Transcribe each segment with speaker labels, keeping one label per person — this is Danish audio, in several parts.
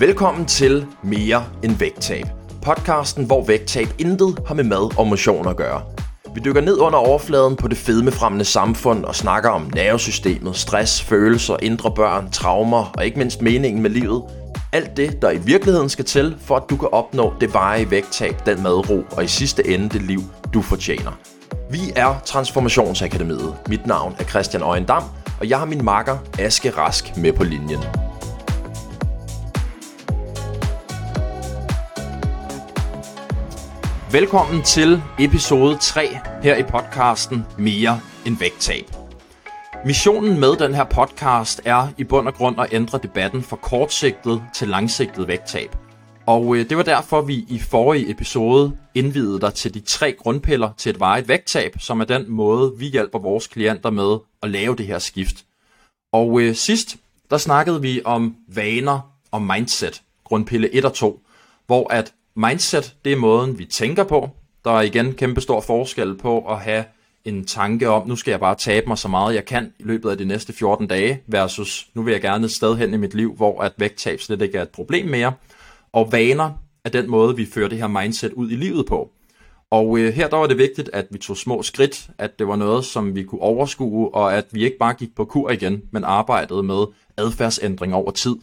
Speaker 1: Velkommen til Mere end vægttab. Podcasten, hvor vægttab intet har med mad og motion at gøre. Vi dykker ned under overfladen på det fedmefremmende samfund og snakker om nervesystemet, stress, følelser, indre børn, traumer og ikke mindst meningen med livet. Alt det, der i virkeligheden skal til, for at du kan opnå det varige vægttab, den madro og i sidste ende det liv, du fortjener. Vi er Transformationsakademiet. Mit navn er Christian Øjendam, og jeg har min makker Aske Rask med på linjen. Velkommen til episode 3 her i podcasten Mere end vægttab. Missionen med den her podcast er i bund og grund at ændre debatten fra kortsigtet til langsigtet vægttab. Og øh, det var derfor, vi i forrige episode indvidede dig til de tre grundpiller til et varigt vægttab, som er den måde, vi hjælper vores klienter med at lave det her skift. Og øh, sidst, der snakkede vi om vaner og mindset, grundpille 1 og 2, hvor at mindset, det er måden, vi tænker på. Der er igen kæmpe stor forskel på at have en tanke om, nu skal jeg bare tabe mig så meget jeg kan i løbet af de næste 14 dage, versus nu vil jeg gerne et sted hen i mit liv, hvor at vægttab slet ikke er et problem mere. Og vaner er den måde, vi fører det her mindset ud i livet på. Og øh, her der var det vigtigt, at vi tog små skridt, at det var noget, som vi kunne overskue, og at vi ikke bare gik på kur igen, men arbejdede med adfærdsændring over tid.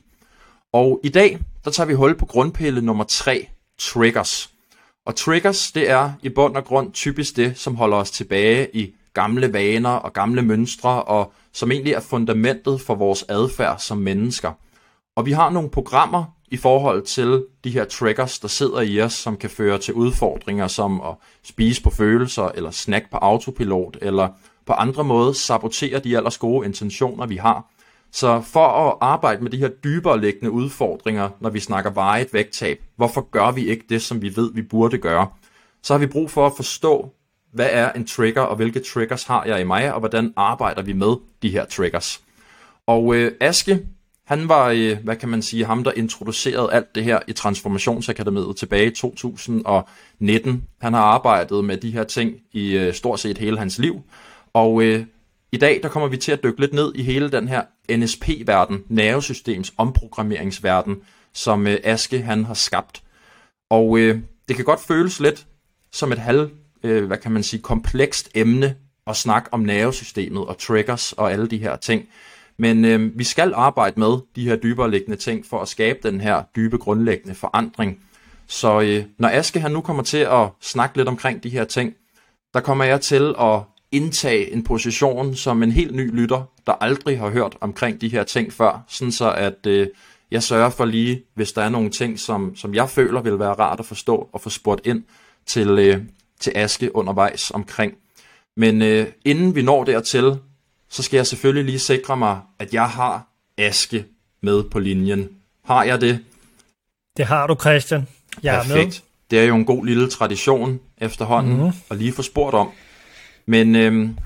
Speaker 1: Og i dag, der tager vi hul på grundpille nummer 3, triggers. Og triggers, det er i bund og grund typisk det, som holder os tilbage i gamle vaner og gamle mønstre, og som egentlig er fundamentet for vores adfærd som mennesker. Og vi har nogle programmer i forhold til de her triggers, der sidder i os, som kan føre til udfordringer som at spise på følelser, eller snakke på autopilot, eller på andre måder sabotere de ellers gode intentioner, vi har. Så for at arbejde med de her dybere liggende udfordringer, når vi snakker vejet vægttab, hvorfor gør vi ikke det, som vi ved, vi burde gøre? Så har vi brug for at forstå, hvad er en trigger, og hvilke triggers har jeg i mig, og hvordan arbejder vi med de her triggers. Og øh, Aske, han var, øh, hvad kan man sige, ham der introducerede alt det her i Transformationsakademiet tilbage i 2019. Han har arbejdet med de her ting i øh, stort set hele hans liv, og øh, i dag der kommer vi til at dykke lidt ned i hele den her NSP-verden, nervesystems omprogrammeringsverden, som øh, Aske han har skabt. Og øh, det kan godt føles lidt som et halv, øh, hvad kan man sige, komplekst emne at snakke om nervesystemet og triggers og alle de her ting. Men øh, vi skal arbejde med de her dybere liggende ting for at skabe den her dybe grundlæggende forandring. Så øh, når Aske han nu kommer til at snakke lidt omkring de her ting, der kommer jeg til at indtage en position som en helt ny lytter, der aldrig har hørt omkring de her ting før, sådan så at øh, jeg sørger for lige, hvis der er nogle ting, som, som jeg føler vil være rart at forstå og få spurgt ind til, øh, til Aske undervejs omkring. Men øh, inden vi når dertil, så skal jeg selvfølgelig lige sikre mig, at jeg har Aske med på linjen. Har jeg det?
Speaker 2: Det har du, Christian. Jeg
Speaker 1: Perfekt. Er med. Det er jo en god lille tradition efterhånden mm. at lige få spurgt om, men øhm,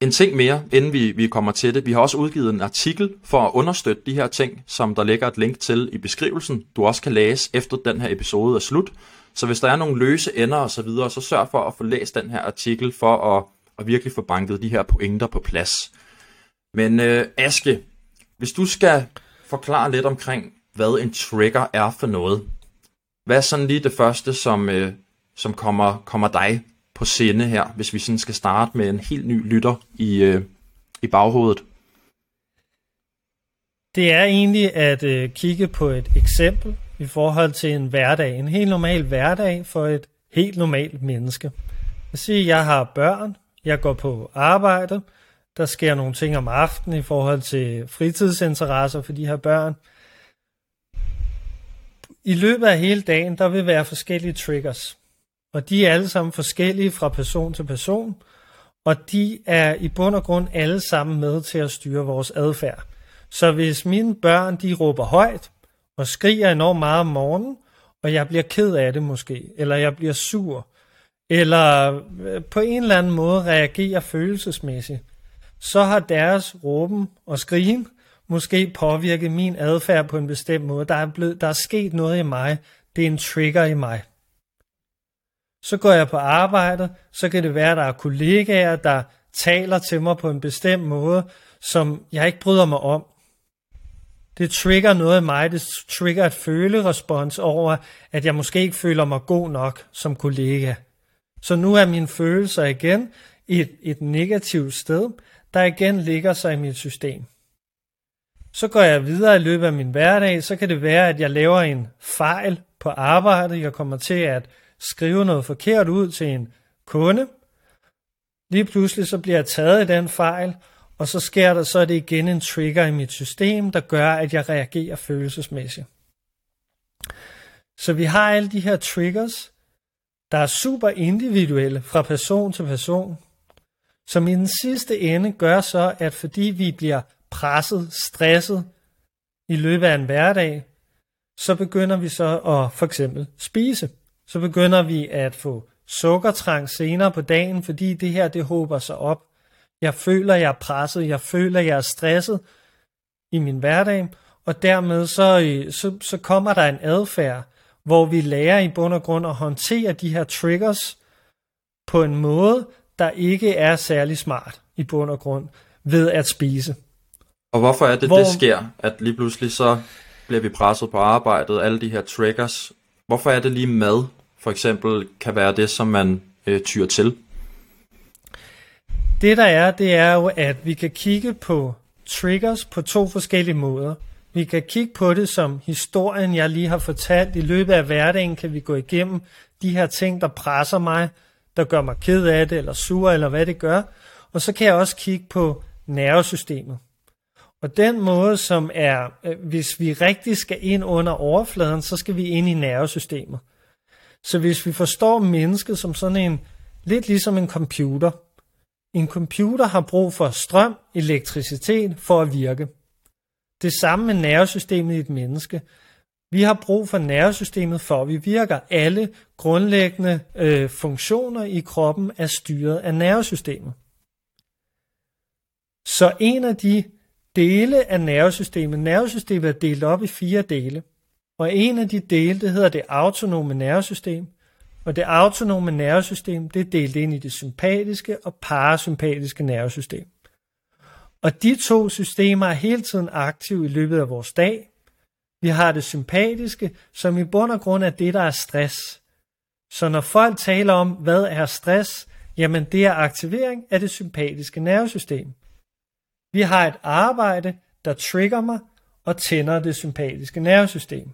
Speaker 1: en ting mere, inden vi, vi kommer til det. Vi har også udgivet en artikel for at understøtte de her ting, som der ligger et link til i beskrivelsen, du også kan læse efter den her episode er slut. Så hvis der er nogle løse ender og så videre, så sørg for at få læst den her artikel for at, at virkelig få banket de her pointer på plads. Men øh, Aske, hvis du skal forklare lidt omkring, hvad en trigger er for noget. Hvad er sådan lige det første, som, øh, som kommer, kommer dig på sinde her, hvis vi sådan skal starte med en helt ny lytter i, øh, i baghovedet?
Speaker 2: Det er egentlig at øh, kigge på et eksempel i forhold til en hverdag. En helt normal hverdag for et helt normalt menneske. Jeg siger, jeg har børn, jeg går på arbejde, der sker nogle ting om aftenen i forhold til fritidsinteresser for de her børn. I løbet af hele dagen, der vil være forskellige triggers. Og de er alle sammen forskellige fra person til person, og de er i bund og grund alle sammen med til at styre vores adfærd. Så hvis mine børn de råber højt og skriger enormt meget om morgenen, og jeg bliver ked af det måske, eller jeg bliver sur, eller øh, på en eller anden måde reagerer følelsesmæssigt, så har deres råben og skrigen måske påvirket min adfærd på en bestemt måde. Der er, blevet, der er sket noget i mig. Det er en trigger i mig. Så går jeg på arbejde, så kan det være, at der er kollegaer, der taler til mig på en bestemt måde, som jeg ikke bryder mig om. Det trigger noget af mig, det trigger et følerespons over, at jeg måske ikke føler mig god nok som kollega. Så nu er mine følelser igen et, et negativt sted, der igen ligger sig i mit system. Så går jeg videre i løbet af min hverdag, så kan det være, at jeg laver en fejl på arbejdet. Jeg kommer til at skrive noget forkert ud til en kunde. Lige pludselig så bliver jeg taget i den fejl, og så sker der så er det igen en trigger i mit system, der gør, at jeg reagerer følelsesmæssigt. Så vi har alle de her triggers, der er super individuelle fra person til person, som i den sidste ende gør så, at fordi vi bliver presset, stresset i løbet af en hverdag, så begynder vi så at for eksempel spise. Så begynder vi at få sukkertrang senere på dagen, fordi det her det håber sig op. Jeg føler, jeg er presset, jeg føler, jeg er stresset i min hverdag, og dermed så, øh, så, så kommer der en adfærd, hvor vi lærer i bund og grund at håndtere de her triggers på en måde, der ikke er særlig smart i bund og grund ved at spise.
Speaker 1: Og hvorfor er det, hvor... det sker, at lige pludselig så bliver vi presset på arbejdet, alle de her triggers. Hvorfor er det lige mad, for eksempel, kan være det, som man øh, tyr til?
Speaker 2: Det der er, det er jo, at vi kan kigge på triggers på to forskellige måder. Vi kan kigge på det som historien, jeg lige har fortalt. I løbet af hverdagen kan vi gå igennem de her ting, der presser mig, der gør mig ked af det, eller sur, eller hvad det gør. Og så kan jeg også kigge på nervesystemet. Og den måde, som er, øh, hvis vi rigtig skal ind under overfladen, så skal vi ind i nervesystemet. Så hvis vi forstår mennesket som sådan en, lidt ligesom en computer. En computer har brug for strøm, elektricitet for at virke. Det samme med nervesystemet i et menneske. Vi har brug for nervesystemet for, at vi virker. Alle grundlæggende øh, funktioner i kroppen er styret af nervesystemet. Så en af de dele af nervesystemet, nervesystemet er delt op i fire dele. Og en af de dele, det hedder det autonome nervesystem. Og det autonome nervesystem, det er delt ind i det sympatiske og parasympatiske nervesystem. Og de to systemer er hele tiden aktive i løbet af vores dag. Vi har det sympatiske, som i bund og grund er det, der er stress. Så når folk taler om, hvad er stress, jamen det er aktivering af det sympatiske nervesystem. Vi har et arbejde, der trigger mig og tænder det sympatiske nervesystem.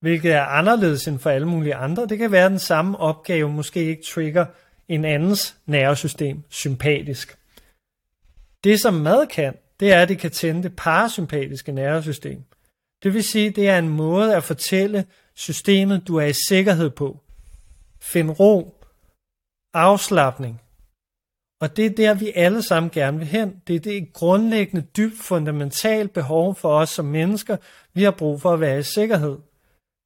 Speaker 2: Hvilket er anderledes end for alle mulige andre. Det kan være den samme opgave, måske ikke trigger en andens nervesystem sympatisk. Det som mad kan, det er, at det kan tænde det parasympatiske nervesystem. Det vil sige, det er en måde at fortælle systemet, du er i sikkerhed på. Find ro, afslappning, og det er der, vi alle sammen gerne vil hen. Det er det grundlæggende, dybt fundamentalt behov for os som mennesker. Vi har brug for at være i sikkerhed.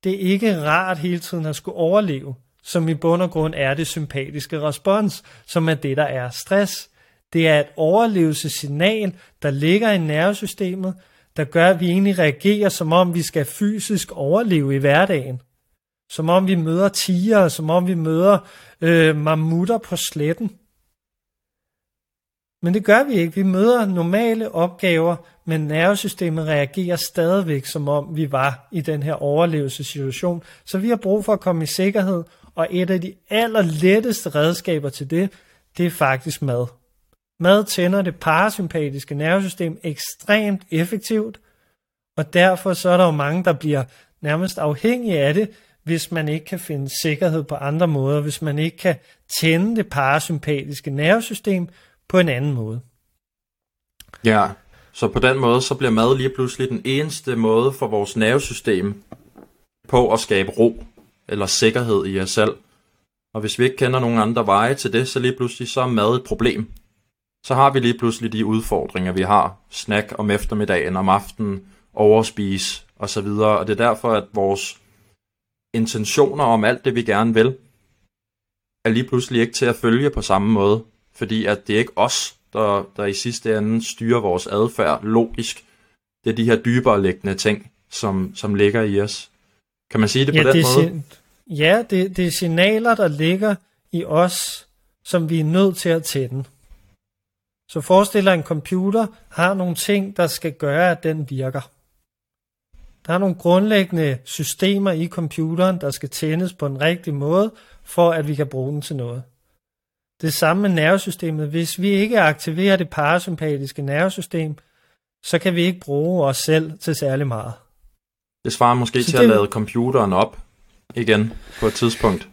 Speaker 2: Det er ikke rart hele tiden at skulle overleve, som i bund og grund er det sympatiske respons, som er det, der er stress. Det er et overlevelsessignal, der ligger i nervesystemet, der gør, at vi egentlig reagerer, som om vi skal fysisk overleve i hverdagen. Som om vi møder tiger, som om vi møder øh, mammutter på sletten. Men det gør vi ikke. Vi møder normale opgaver, men nervesystemet reagerer stadigvæk, som om vi var i den her overlevelsessituation. Så vi har brug for at komme i sikkerhed, og et af de allerletteste redskaber til det, det er faktisk mad. Mad tænder det parasympatiske nervesystem ekstremt effektivt, og derfor så er der jo mange, der bliver nærmest afhængige af det, hvis man ikke kan finde sikkerhed på andre måder, hvis man ikke kan tænde det parasympatiske nervesystem, på en anden måde.
Speaker 1: Ja, så på den måde, så bliver mad lige pludselig den eneste måde for vores nervesystem på at skabe ro eller sikkerhed i os selv. Og hvis vi ikke kender nogen andre veje til det, så lige pludselig så er mad et problem. Så har vi lige pludselig de udfordringer, vi har. Snack om eftermiddagen, om aftenen, overspise osv. Og det er derfor, at vores intentioner om alt det, vi gerne vil, er lige pludselig ikke til at følge på samme måde fordi at det er ikke os, der, der i sidste ende styrer vores adfærd logisk. Det er de her dybere liggende ting, som, som ligger i os. Kan man sige det
Speaker 2: ja,
Speaker 1: på den
Speaker 2: det
Speaker 1: måde?
Speaker 2: ja, det, det er signaler, der ligger i os, som vi er nødt til at tænde. Så forestil dig, at en computer har nogle ting, der skal gøre, at den virker. Der er nogle grundlæggende systemer i computeren, der skal tændes på en rigtig måde, for at vi kan bruge den til noget. Det samme med nervesystemet. Hvis vi ikke aktiverer det parasympatiske nervesystem, så kan vi ikke bruge os selv til særlig meget.
Speaker 1: Det svarer måske så til det... at lade computeren op igen på et tidspunkt.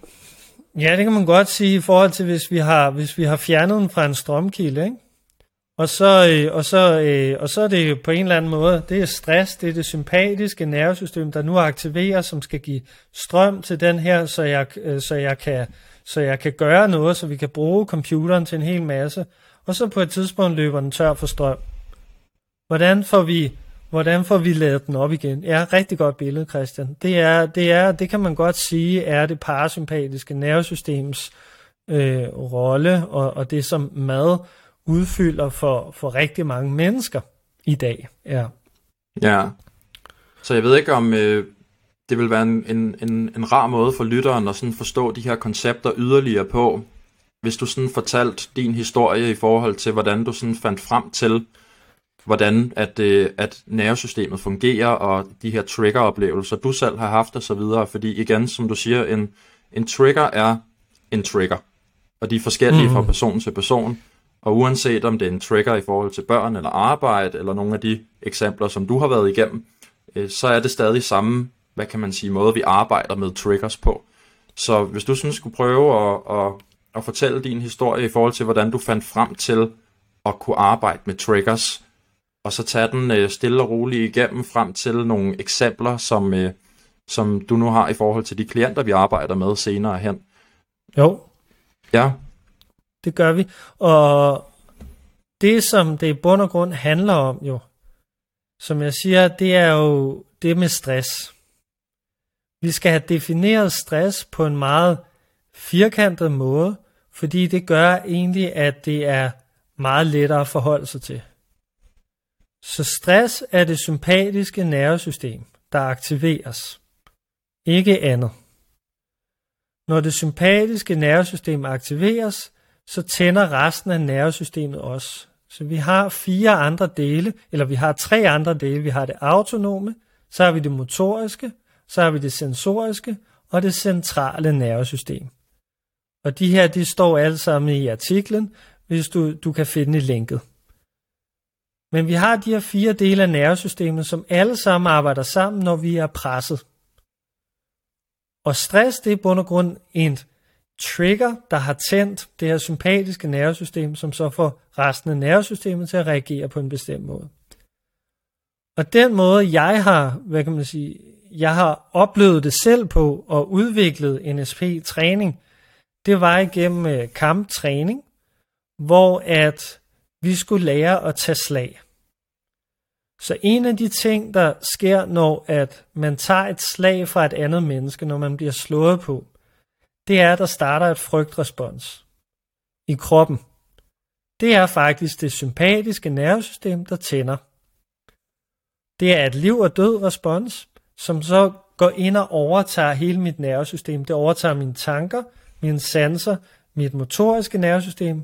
Speaker 2: Ja, det kan man godt sige i forhold til, hvis vi har, hvis vi har fjernet den fra en strømkilde, ikke? Og så, øh, og, så, øh, og så er det jo på en eller anden måde, det er stress, det er det sympatiske nervesystem, der nu aktiverer, som skal give strøm til den her, så jeg, øh, så jeg, kan, så jeg kan gøre noget, så vi kan bruge computeren til en hel masse. Og så på et tidspunkt løber den tør for strøm. Hvordan får vi, hvordan får vi lavet den op igen? Ja, rigtig godt billede, Christian. Det, er, det, er, det kan man godt sige er det parasympatiske nervesystems øh, rolle, og, og det som mad udfylder for, for rigtig mange mennesker i dag. Ja.
Speaker 1: ja. Så jeg ved ikke, om øh, det vil være en, en, en, en rar måde for lytteren at sådan forstå de her koncepter yderligere på, hvis du sådan fortalt din historie i forhold til, hvordan du sådan fandt frem til, hvordan at, øh, at nervesystemet fungerer, og de her trigger-oplevelser, du selv har haft og så videre. Fordi igen, som du siger, en, en trigger er en trigger, og de er forskellige mm. fra person til person. Og uanset om det er en trigger i forhold til børn eller arbejde, eller nogle af de eksempler, som du har været igennem, øh, så er det stadig samme, hvad kan man sige, måde vi arbejder med triggers på. Så hvis du sådan skulle prøve at, at, at fortælle din historie i forhold til, hvordan du fandt frem til at kunne arbejde med triggers, og så tage den øh, stille og roligt igennem frem til nogle eksempler, som, øh, som du nu har i forhold til de klienter, vi arbejder med senere hen.
Speaker 2: Jo.
Speaker 1: Ja,
Speaker 2: det gør vi. Og det, som det i bund og grund handler om jo, som jeg siger, det er jo det med stress. Vi skal have defineret stress på en meget firkantet måde, fordi det gør egentlig, at det er meget lettere at forholde sig til. Så stress er det sympatiske nervesystem, der aktiveres. Ikke andet. Når det sympatiske nervesystem aktiveres, så tænder resten af nervesystemet også. Så vi har fire andre dele, eller vi har tre andre dele. Vi har det autonome, så har vi det motoriske, så har vi det sensoriske og det centrale nervesystem. Og de her, de står alle sammen i artiklen, hvis du, du kan finde linket. Men vi har de her fire dele af nervesystemet, som alle sammen arbejder sammen, når vi er presset. Og stress, det er i bund og grund en trigger, der har tændt det her sympatiske nervesystem, som så får resten af nervesystemet til at reagere på en bestemt måde. Og den måde, jeg har, hvad kan man sige, jeg har oplevet det selv på og udviklet NSP-træning, det var igennem øh, kamptræning, hvor at vi skulle lære at tage slag. Så en af de ting, der sker, når at man tager et slag fra et andet menneske, når man bliver slået på, det er, at der starter et frygtrespons i kroppen. Det er faktisk det sympatiske nervesystem, der tænder. Det er et liv- og død respons, som så går ind og overtager hele mit nervesystem. Det overtager mine tanker, mine sanser, mit motoriske nervesystem.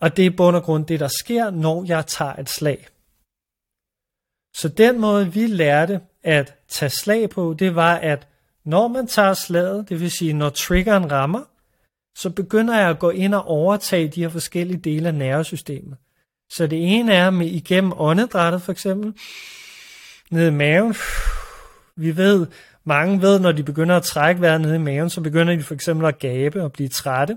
Speaker 2: Og det er bund og grund det, der sker, når jeg tager et slag. Så den måde, vi lærte at tage slag på, det var, at når man tager slaget, det vil sige når triggeren rammer, så begynder jeg at gå ind og overtage de her forskellige dele af nervesystemet. Så det ene er med igennem åndedrættet for eksempel, ned i maven. Vi ved, mange ved, når de begynder at trække vejret ned i maven, så begynder de for eksempel at gabe og blive trætte.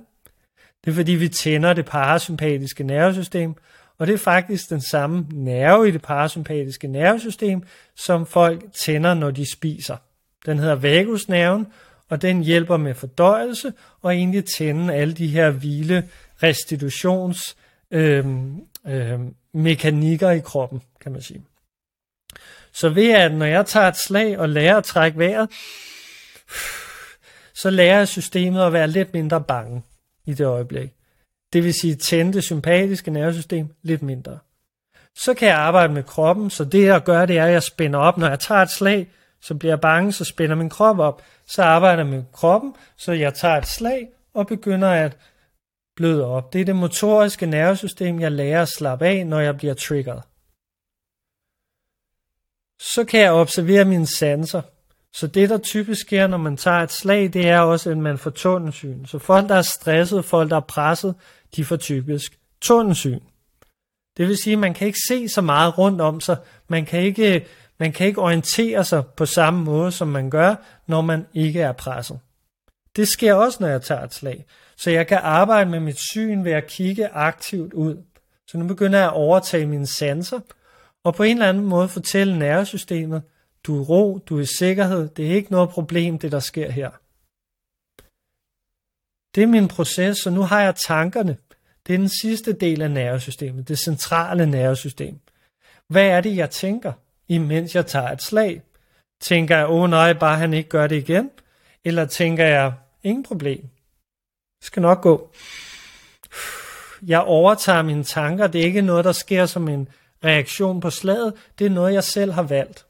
Speaker 2: Det er fordi, vi tænder det parasympatiske nervesystem, og det er faktisk den samme nerve i det parasympatiske nervesystem, som folk tænder, når de spiser. Den hedder vagusnerven, og den hjælper med fordøjelse og egentlig tænde alle de her hvile restitutions øh, øh, mekanikker i kroppen, kan man sige. Så ved at når jeg tager et slag og lærer at trække vejret, så lærer systemet at være lidt mindre bange i det øjeblik. Det vil sige tænde det sympatiske nervesystem lidt mindre. Så kan jeg arbejde med kroppen, så det jeg gør, det er, at jeg spænder op. Når jeg tager et slag, så bliver jeg bange, så spænder min krop op. Så arbejder jeg med kroppen, så jeg tager et slag og begynder at bløde op. Det er det motoriske nervesystem, jeg lærer at slappe af, når jeg bliver triggeret så kan jeg observere mine sanser. Så det, der typisk sker, når man tager et slag, det er også, at man får tunnelsyn. Så folk, der er stresset, folk, der er presset, de får typisk tunnelsyn. Det vil sige, at man kan ikke se så meget rundt om sig. Man kan ikke, man kan ikke orientere sig på samme måde, som man gør, når man ikke er presset. Det sker også, når jeg tager et slag. Så jeg kan arbejde med mit syn ved at kigge aktivt ud. Så nu begynder jeg at overtage mine sanser, og på en eller anden måde fortælle nervesystemet, du er ro, du er i sikkerhed, det er ikke noget problem, det der sker her. Det er min proces, så nu har jeg tankerne. Det er den sidste del af nervesystemet, det centrale nervesystem. Hvad er det, jeg tænker, imens jeg tager et slag? Tænker jeg, åh oh, nej, bare han ikke gør det igen? Eller tænker jeg, ingen problem, det skal nok gå. Jeg overtager mine tanker, det er ikke noget, der sker som en reaktion på slaget, det er noget, jeg selv har valgt.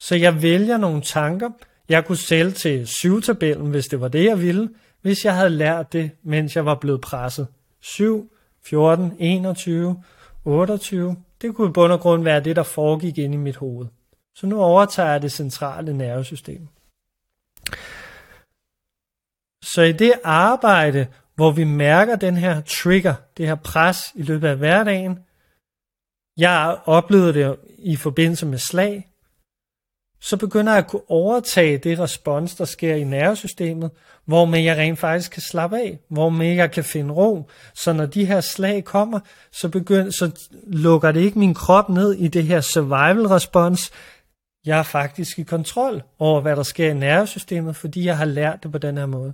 Speaker 2: Så jeg vælger nogle tanker. Jeg kunne sælge til syvtabellen, hvis det var det, jeg ville, hvis jeg havde lært det, mens jeg var blevet presset. 7, 14, 21, 28. Det kunne i bund og grund være det, der foregik ind i mit hoved. Så nu overtager jeg det centrale nervesystem. Så i det arbejde, hvor vi mærker den her trigger, det her pres i løbet af hverdagen, jeg oplevede det i forbindelse med slag, så begynder jeg at kunne overtage det respons, der sker i nervesystemet, hvor med jeg rent faktisk kan slappe af, hvor med jeg kan finde ro. Så når de her slag kommer, så, begynder, så lukker det ikke min krop ned i det her survival respons. Jeg er faktisk i kontrol over, hvad der sker i nervesystemet, fordi jeg har lært det på den her måde.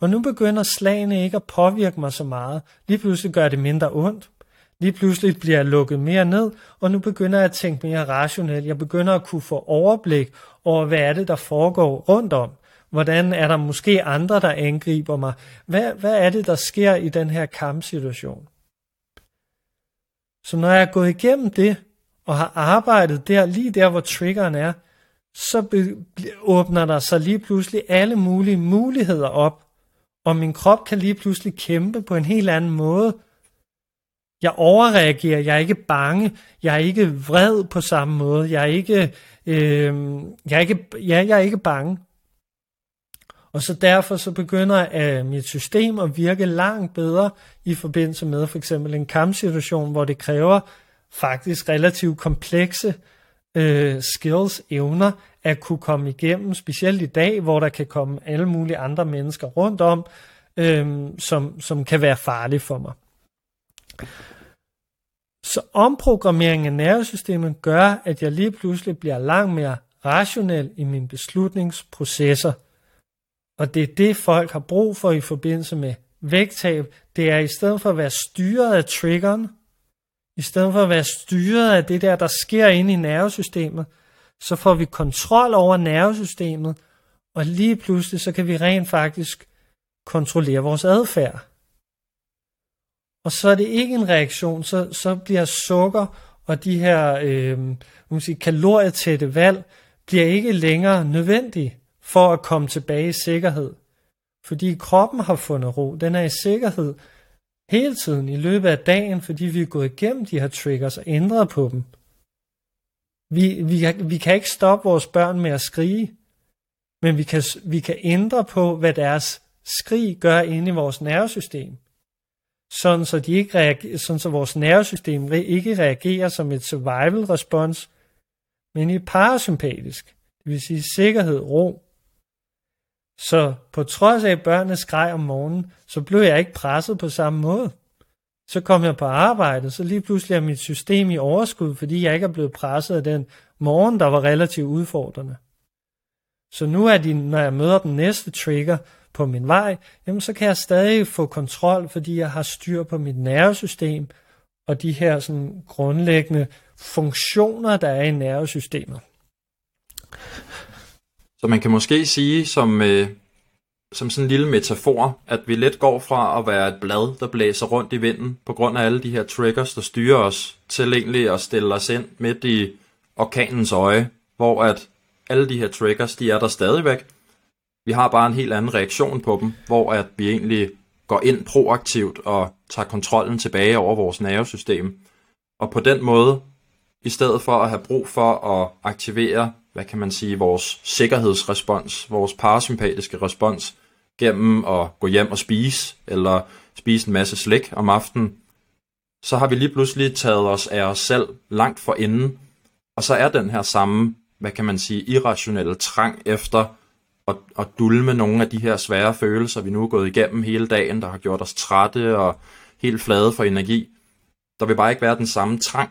Speaker 2: Og nu begynder slagene ikke at påvirke mig så meget. Lige pludselig gør det mindre ondt. Lige pludselig bliver jeg lukket mere ned, og nu begynder jeg at tænke mere rationelt. Jeg begynder at kunne få overblik over, hvad er det, der foregår rundt om. Hvordan er der måske andre, der angriber mig? Hvad, hvad er det, der sker i den her kampsituation? Så når jeg er gået igennem det, og har arbejdet der, lige der, hvor triggeren er, så be, åbner der sig lige pludselig alle mulige muligheder op, og min krop kan lige pludselig kæmpe på en helt anden måde, jeg overreagerer, jeg er ikke bange, jeg er ikke vred på samme måde, jeg er ikke, øh, jeg er ikke, ja, jeg er ikke bange. Og så derfor så begynder øh, mit system at virke langt bedre i forbindelse med for eksempel en kampsituation, hvor det kræver faktisk relativt komplekse øh, skills, evner at kunne komme igennem, specielt i dag, hvor der kan komme alle mulige andre mennesker rundt om, øh, som, som kan være farlige for mig. Så omprogrammering af nervesystemet gør, at jeg lige pludselig bliver langt mere rationel i mine beslutningsprocesser. Og det er det, folk har brug for i forbindelse med vægttab. Det er i stedet for at være styret af triggeren, i stedet for at være styret af det der, der sker inde i nervesystemet, så får vi kontrol over nervesystemet, og lige pludselig så kan vi rent faktisk kontrollere vores adfærd. Og så er det ikke en reaktion, så, så bliver sukker og de her øh, man sige, kalorietætte valg bliver ikke længere nødvendige for at komme tilbage i sikkerhed. Fordi kroppen har fundet ro, den er i sikkerhed hele tiden i løbet af dagen, fordi vi er gået igennem de her triggers og ændret på dem. Vi, vi, vi kan ikke stoppe vores børn med at skrige, men vi kan, vi kan ændre på, hvad deres skrig gør inde i vores nervesystem sådan så, de ikke reagerer, sådan så vores nervesystem ikke reagerer som et survival response, men i parasympatisk, det vil sige sikkerhed, ro. Så på trods af, at børnene skreg om morgenen, så blev jeg ikke presset på samme måde. Så kom jeg på arbejde, så lige pludselig er mit system i overskud, fordi jeg ikke er blevet presset af den morgen, der var relativt udfordrende. Så nu er de, når jeg møder den næste trigger, på min vej, jamen så kan jeg stadig få kontrol, fordi jeg har styr på mit nervesystem og de her sådan grundlæggende funktioner, der er i nervesystemet.
Speaker 1: Så man kan måske sige som, øh, som sådan en lille metafor, at vi let går fra at være et blad, der blæser rundt i vinden, på grund af alle de her triggers, der styrer os, til egentlig at stille os ind midt i orkanens øje, hvor at alle de her triggers, de er der stadigvæk, vi har bare en helt anden reaktion på dem, hvor at vi egentlig går ind proaktivt og tager kontrollen tilbage over vores nervesystem. Og på den måde i stedet for at have brug for at aktivere, hvad kan man sige, vores sikkerhedsrespons, vores parasympatiske respons, gennem at gå hjem og spise, eller spise en masse slik om aftenen, så har vi lige pludselig taget os af os selv langt for inden, og så er den her samme, hvad kan man sige, irrationelle trang efter at, at dulme nogle af de her svære følelser, vi nu er gået igennem hele dagen, der har gjort os trætte og helt flade for energi. Der vil bare ikke være den samme trang.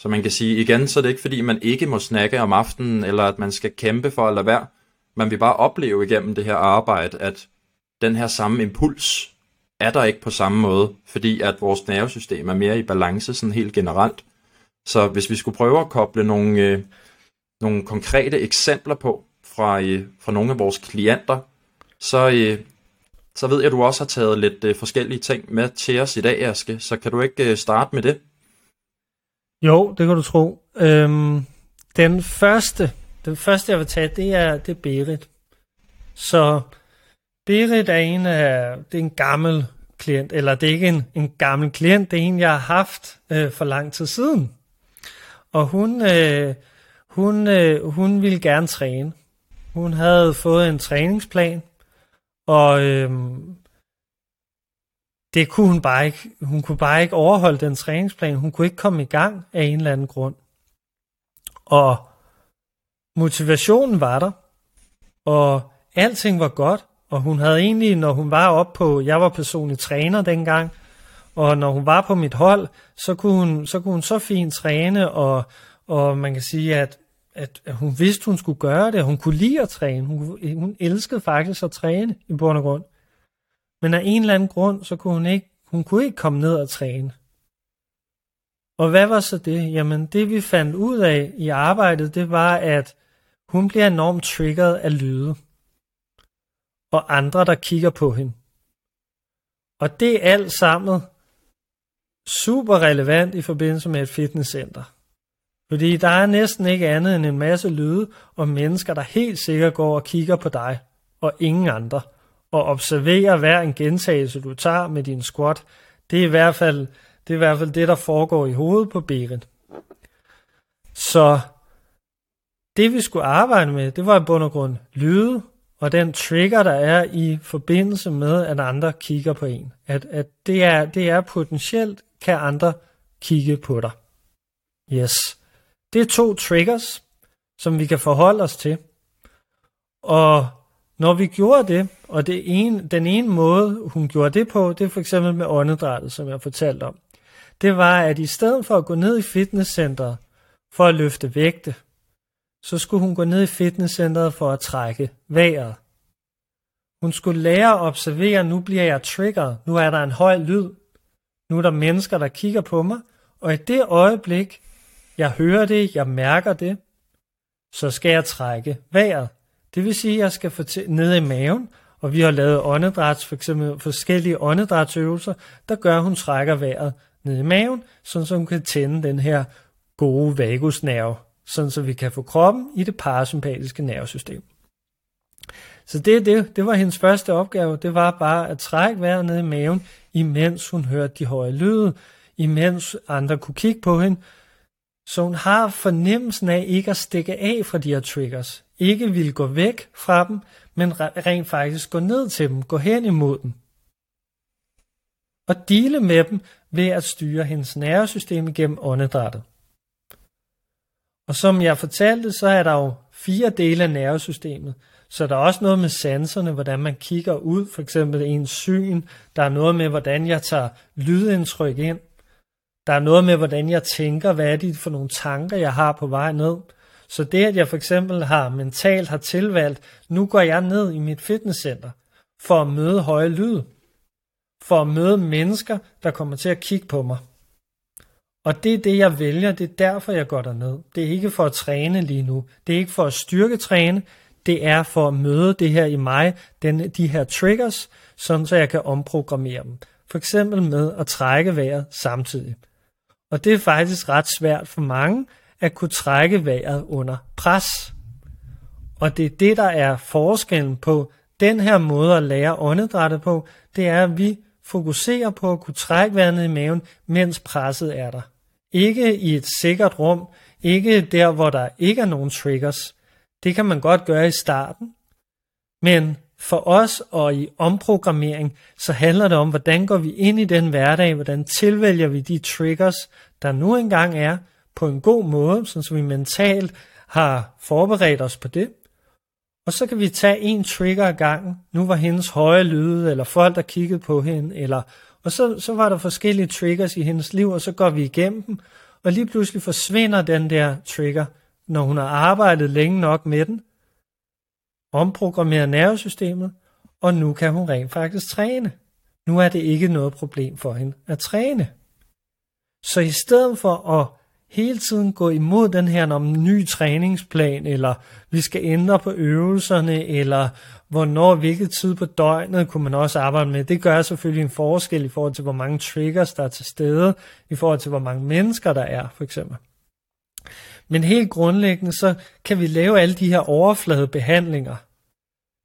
Speaker 1: Så man kan sige igen, så er det ikke fordi, man ikke må snakke om aftenen, eller at man skal kæmpe for at lade være. Man vil bare opleve igennem det her arbejde, at den her samme impuls er der ikke på samme måde, fordi at vores nervesystem er mere i balance sådan helt generelt. Så hvis vi skulle prøve at koble nogle, øh, nogle konkrete eksempler på fra, øh, fra nogle af vores klienter, så, øh, så ved jeg, at du også har taget lidt øh, forskellige ting med til os i dag, Aske. Så kan du ikke øh, starte med det?
Speaker 2: Jo, det kan du tro. Øhm, den første, den første jeg vil tage, det er, det er Berit. Så Berit er en af, det er en gammel klient, eller det er ikke en, en gammel klient, det er en, jeg har haft øh, for lang tid siden. Og hun, øh, hun, øh, hun ville gerne træne. Hun havde fået en træningsplan, og øhm, det kunne hun bare ikke. Hun kunne bare ikke overholde den træningsplan. Hun kunne ikke komme i gang af en eller anden grund. Og motivationen var der, og alting var godt, og hun havde egentlig, når hun var op på, jeg var personlig træner dengang, og når hun var på mit hold, så kunne hun så, kunne hun så fint træne, og, og man kan sige, at, at, at hun vidste, hun skulle gøre det, hun kunne lide at træne, hun, hun elskede faktisk at træne i bund og grund. Men af en eller anden grund, så kunne hun ikke, hun kunne ikke komme ned og træne. Og hvad var så det? Jamen det vi fandt ud af i arbejdet, det var, at hun bliver enormt triggeret af lyde. Og andre, der kigger på hende. Og det er alt sammen super relevant i forbindelse med et fitnesscenter. Fordi der er næsten ikke andet end en masse lyde og mennesker, der helt sikkert går og kigger på dig og ingen andre – og observerer hver en gentagelse, du tager med din squat. Det er i hvert fald det, er i hvert fald det der foregår i hovedet på Berit. Så det vi skulle arbejde med, det var i bund og grund lyde, og den trigger, der er i forbindelse med, at andre kigger på en. At, at det, er, det er potentielt, kan andre kigge på dig. Yes. Det er to triggers, som vi kan forholde os til. Og når vi gjorde det, og det ene, den ene måde, hun gjorde det på, det er for eksempel med åndedrættet, som jeg fortalte om. Det var, at i stedet for at gå ned i fitnesscenteret for at løfte vægte, så skulle hun gå ned i fitnesscenteret for at trække vejret. Hun skulle lære at observere, nu bliver jeg triggeret, nu er der en høj lyd, nu er der mennesker, der kigger på mig, og i det øjeblik, jeg hører det, jeg mærker det, så skal jeg trække vejret. Det vil sige, at jeg skal få ned i maven, og vi har lavet åndedræts, for eksempel forskellige åndedrætsøvelser, der gør, at hun trækker vejret ned i maven, sådan så hun kan tænde den her gode vagusnerve, sådan så vi kan få kroppen i det parasympatiske nervesystem. Så det, det, det var hendes første opgave, det var bare at trække vejret ned i maven, imens hun hørte de høje lyde, imens andre kunne kigge på hende, så hun har fornemmelsen af ikke at stikke af fra de her triggers. Ikke vil gå væk fra dem, men rent faktisk gå ned til dem, gå hen imod dem. Og dele med dem ved at styre hendes nervesystem igennem åndedrættet. Og som jeg fortalte, så er der jo fire dele af nervesystemet. Så der er også noget med sanserne, hvordan man kigger ud, for eksempel ens syn. Der er noget med, hvordan jeg tager lydindtryk ind. Der er noget med, hvordan jeg tænker, hvad er det for nogle tanker, jeg har på vej ned. Så det, at jeg for eksempel har mentalt har tilvalgt, nu går jeg ned i mit fitnesscenter for at møde høje lyd. For at møde mennesker, der kommer til at kigge på mig. Og det er det, jeg vælger. Det er derfor, jeg går derned. Det er ikke for at træne lige nu. Det er ikke for at styrketræne. Det er for at møde det her i mig, den, de her triggers, sådan så jeg kan omprogrammere dem. For eksempel med at trække vejret samtidig. Og det er faktisk ret svært for mange at kunne trække vejret under pres. Og det er det, der er forskellen på den her måde at lære åndedrættet på, det er, at vi fokuserer på at kunne trække vandet i maven, mens presset er der. Ikke i et sikkert rum, ikke der, hvor der ikke er nogen triggers. Det kan man godt gøre i starten. Men for os og i omprogrammering, så handler det om, hvordan går vi ind i den hverdag, hvordan tilvælger vi de triggers, der nu engang er, på en god måde, så vi mentalt har forberedt os på det. Og så kan vi tage en trigger ad gangen. Nu var hendes høje lyde, eller folk, der kiggede på hende, eller og så, så var der forskellige triggers i hendes liv, og så går vi igennem dem, og lige pludselig forsvinder den der trigger, når hun har arbejdet længe nok med den, omprogrammeret nervesystemet, og nu kan hun rent faktisk træne. Nu er det ikke noget problem for hende at træne. Så i stedet for at hele tiden gå imod den her om ny træningsplan, eller vi skal ændre på øvelserne, eller hvornår, hvilket tid på døgnet kunne man også arbejde med. Det gør selvfølgelig en forskel i forhold til, hvor mange triggers der er til stede, i forhold til, hvor mange mennesker der er, for eksempel. Men helt grundlæggende, så kan vi lave alle de her overfladebehandlinger,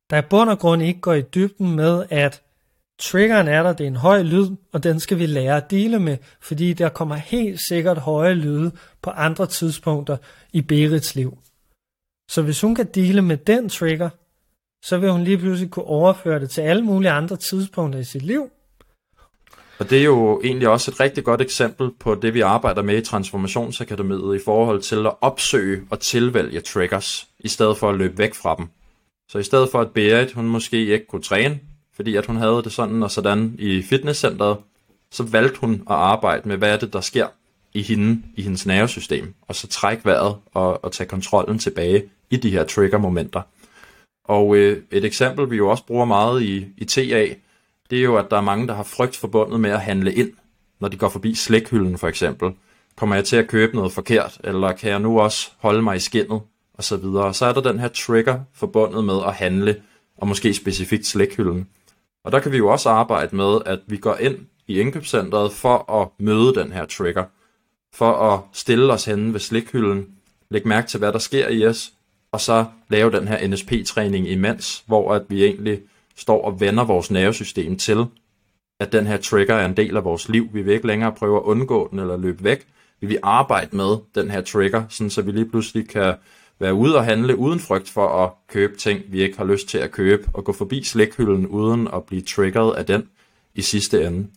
Speaker 2: der i bund og grund ikke går i dybden med, at triggeren er der, det er en høj lyd, og den skal vi lære at dele med, fordi der kommer helt sikkert høje lyde på andre tidspunkter i Berits liv. Så hvis hun kan dele med den trigger, så vil hun lige pludselig kunne overføre det til alle mulige andre tidspunkter i sit liv.
Speaker 1: Og det er jo egentlig også et rigtig godt eksempel på det, vi arbejder med i Transformationsakademiet i forhold til at opsøge og tilvælge triggers, i stedet for at løbe væk fra dem. Så i stedet for at Berit, hun måske ikke kunne træne, fordi at hun havde det sådan og sådan i fitnesscenteret, så valgte hun at arbejde med, hvad er det, der sker i hende, i hendes nervesystem, og så trække vejret og, og tage kontrollen tilbage i de her trigger-momenter. Og øh, et eksempel, vi jo også bruger meget i, i TA, det er jo, at der er mange, der har frygt forbundet med at handle ind, når de går forbi slækhylden for eksempel. Kommer jeg til at købe noget forkert, eller kan jeg nu også holde mig i skinnet, og så videre. Så er der den her trigger forbundet med at handle, og måske specifikt slækhylden. Og der kan vi jo også arbejde med, at vi går ind i indkøbscentret for at møde den her trigger. For at stille os henne ved slikhylden, lægge mærke til, hvad der sker i os, og så lave den her NSP-træning imens, hvor at vi egentlig står og vender vores nervesystem til, at den her trigger er en del af vores liv. Vi vil ikke længere prøve at undgå den eller løbe væk. Vi vil arbejde med den her trigger, sådan så vi lige pludselig kan være ude og handle uden frygt for at købe ting, vi ikke har lyst til at købe, og gå forbi slikhylden uden at blive triggeret af den i sidste ende.